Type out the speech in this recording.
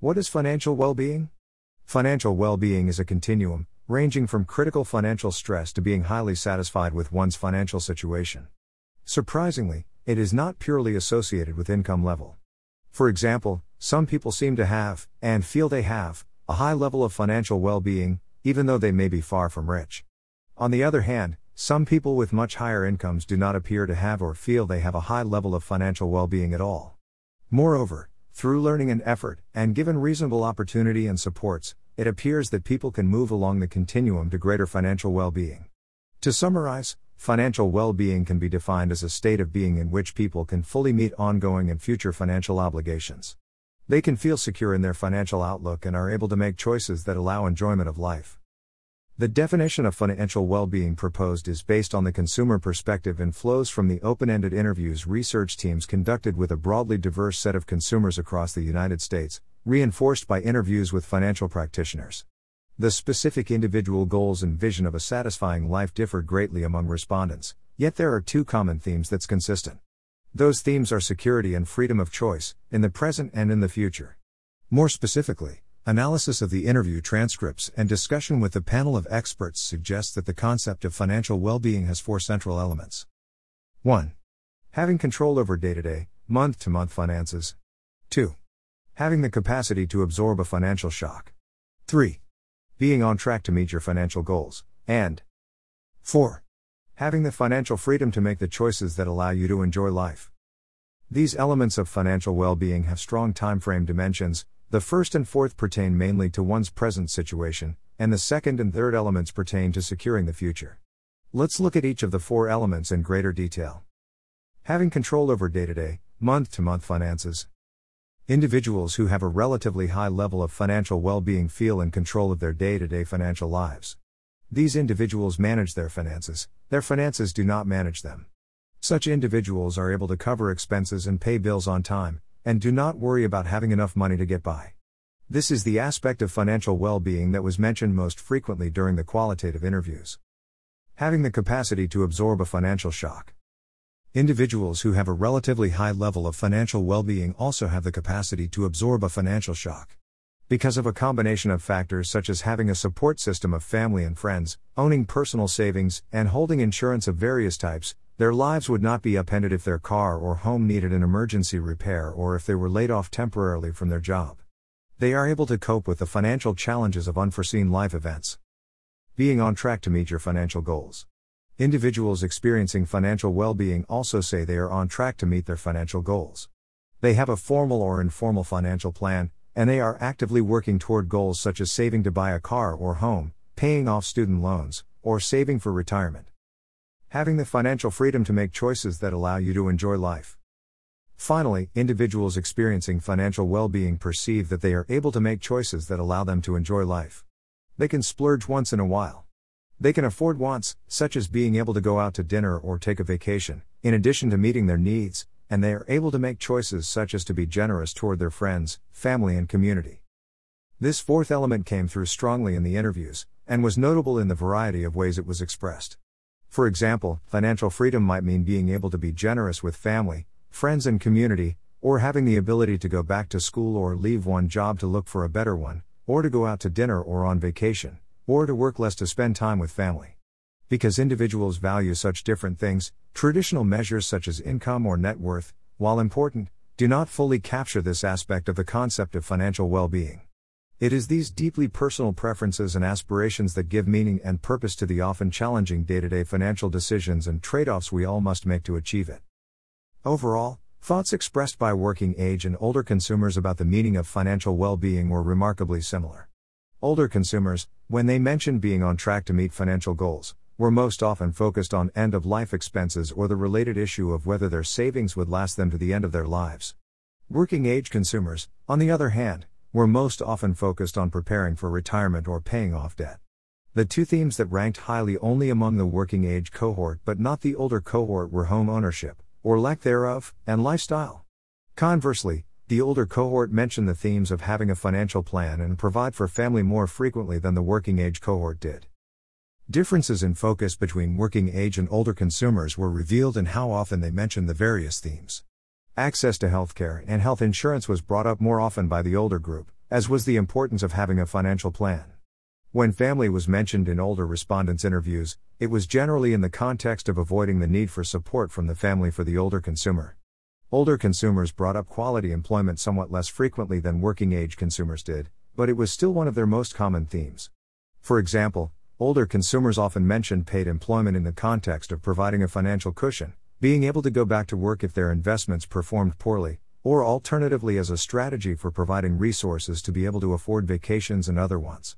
What is financial well being? Financial well being is a continuum, ranging from critical financial stress to being highly satisfied with one's financial situation. Surprisingly, it is not purely associated with income level. For example, some people seem to have, and feel they have, a high level of financial well being, even though they may be far from rich. On the other hand, some people with much higher incomes do not appear to have or feel they have a high level of financial well being at all. Moreover, through learning and effort, and given reasonable opportunity and supports, it appears that people can move along the continuum to greater financial well being. To summarize, financial well being can be defined as a state of being in which people can fully meet ongoing and future financial obligations. They can feel secure in their financial outlook and are able to make choices that allow enjoyment of life. The definition of financial well being proposed is based on the consumer perspective and flows from the open ended interviews research teams conducted with a broadly diverse set of consumers across the United States, reinforced by interviews with financial practitioners. The specific individual goals and vision of a satisfying life differed greatly among respondents, yet there are two common themes that's consistent. Those themes are security and freedom of choice, in the present and in the future. More specifically, Analysis of the interview transcripts and discussion with the panel of experts suggests that the concept of financial well being has four central elements. 1. Having control over day to day, month to month finances. 2. Having the capacity to absorb a financial shock. 3. Being on track to meet your financial goals. And 4. Having the financial freedom to make the choices that allow you to enjoy life. These elements of financial well being have strong time frame dimensions, the first and fourth pertain mainly to one's present situation, and the second and third elements pertain to securing the future. Let's look at each of the four elements in greater detail. Having control over day to day, month to month finances. Individuals who have a relatively high level of financial well being feel in control of their day to day financial lives. These individuals manage their finances, their finances do not manage them. Such individuals are able to cover expenses and pay bills on time, and do not worry about having enough money to get by. This is the aspect of financial well being that was mentioned most frequently during the qualitative interviews. Having the capacity to absorb a financial shock. Individuals who have a relatively high level of financial well being also have the capacity to absorb a financial shock. Because of a combination of factors such as having a support system of family and friends, owning personal savings, and holding insurance of various types, their lives would not be upended if their car or home needed an emergency repair or if they were laid off temporarily from their job. They are able to cope with the financial challenges of unforeseen life events. Being on track to meet your financial goals. Individuals experiencing financial well being also say they are on track to meet their financial goals. They have a formal or informal financial plan, and they are actively working toward goals such as saving to buy a car or home, paying off student loans, or saving for retirement. Having the financial freedom to make choices that allow you to enjoy life. Finally, individuals experiencing financial well being perceive that they are able to make choices that allow them to enjoy life. They can splurge once in a while. They can afford wants, such as being able to go out to dinner or take a vacation, in addition to meeting their needs, and they are able to make choices such as to be generous toward their friends, family, and community. This fourth element came through strongly in the interviews, and was notable in the variety of ways it was expressed. For example, financial freedom might mean being able to be generous with family, friends, and community, or having the ability to go back to school or leave one job to look for a better one, or to go out to dinner or on vacation, or to work less to spend time with family. Because individuals value such different things, traditional measures such as income or net worth, while important, do not fully capture this aspect of the concept of financial well being. It is these deeply personal preferences and aspirations that give meaning and purpose to the often challenging day to day financial decisions and trade offs we all must make to achieve it. Overall, thoughts expressed by working age and older consumers about the meaning of financial well being were remarkably similar. Older consumers, when they mentioned being on track to meet financial goals, were most often focused on end of life expenses or the related issue of whether their savings would last them to the end of their lives. Working age consumers, on the other hand, were most often focused on preparing for retirement or paying off debt. The two themes that ranked highly only among the working age cohort but not the older cohort were home ownership, or lack thereof, and lifestyle. Conversely, the older cohort mentioned the themes of having a financial plan and provide for family more frequently than the working age cohort did. Differences in focus between working age and older consumers were revealed in how often they mentioned the various themes. Access to healthcare and health insurance was brought up more often by the older group, as was the importance of having a financial plan. When family was mentioned in older respondents' interviews, it was generally in the context of avoiding the need for support from the family for the older consumer. Older consumers brought up quality employment somewhat less frequently than working age consumers did, but it was still one of their most common themes. For example, older consumers often mentioned paid employment in the context of providing a financial cushion, being able to go back to work if their investments performed poorly, or alternatively as a strategy for providing resources to be able to afford vacations and other wants.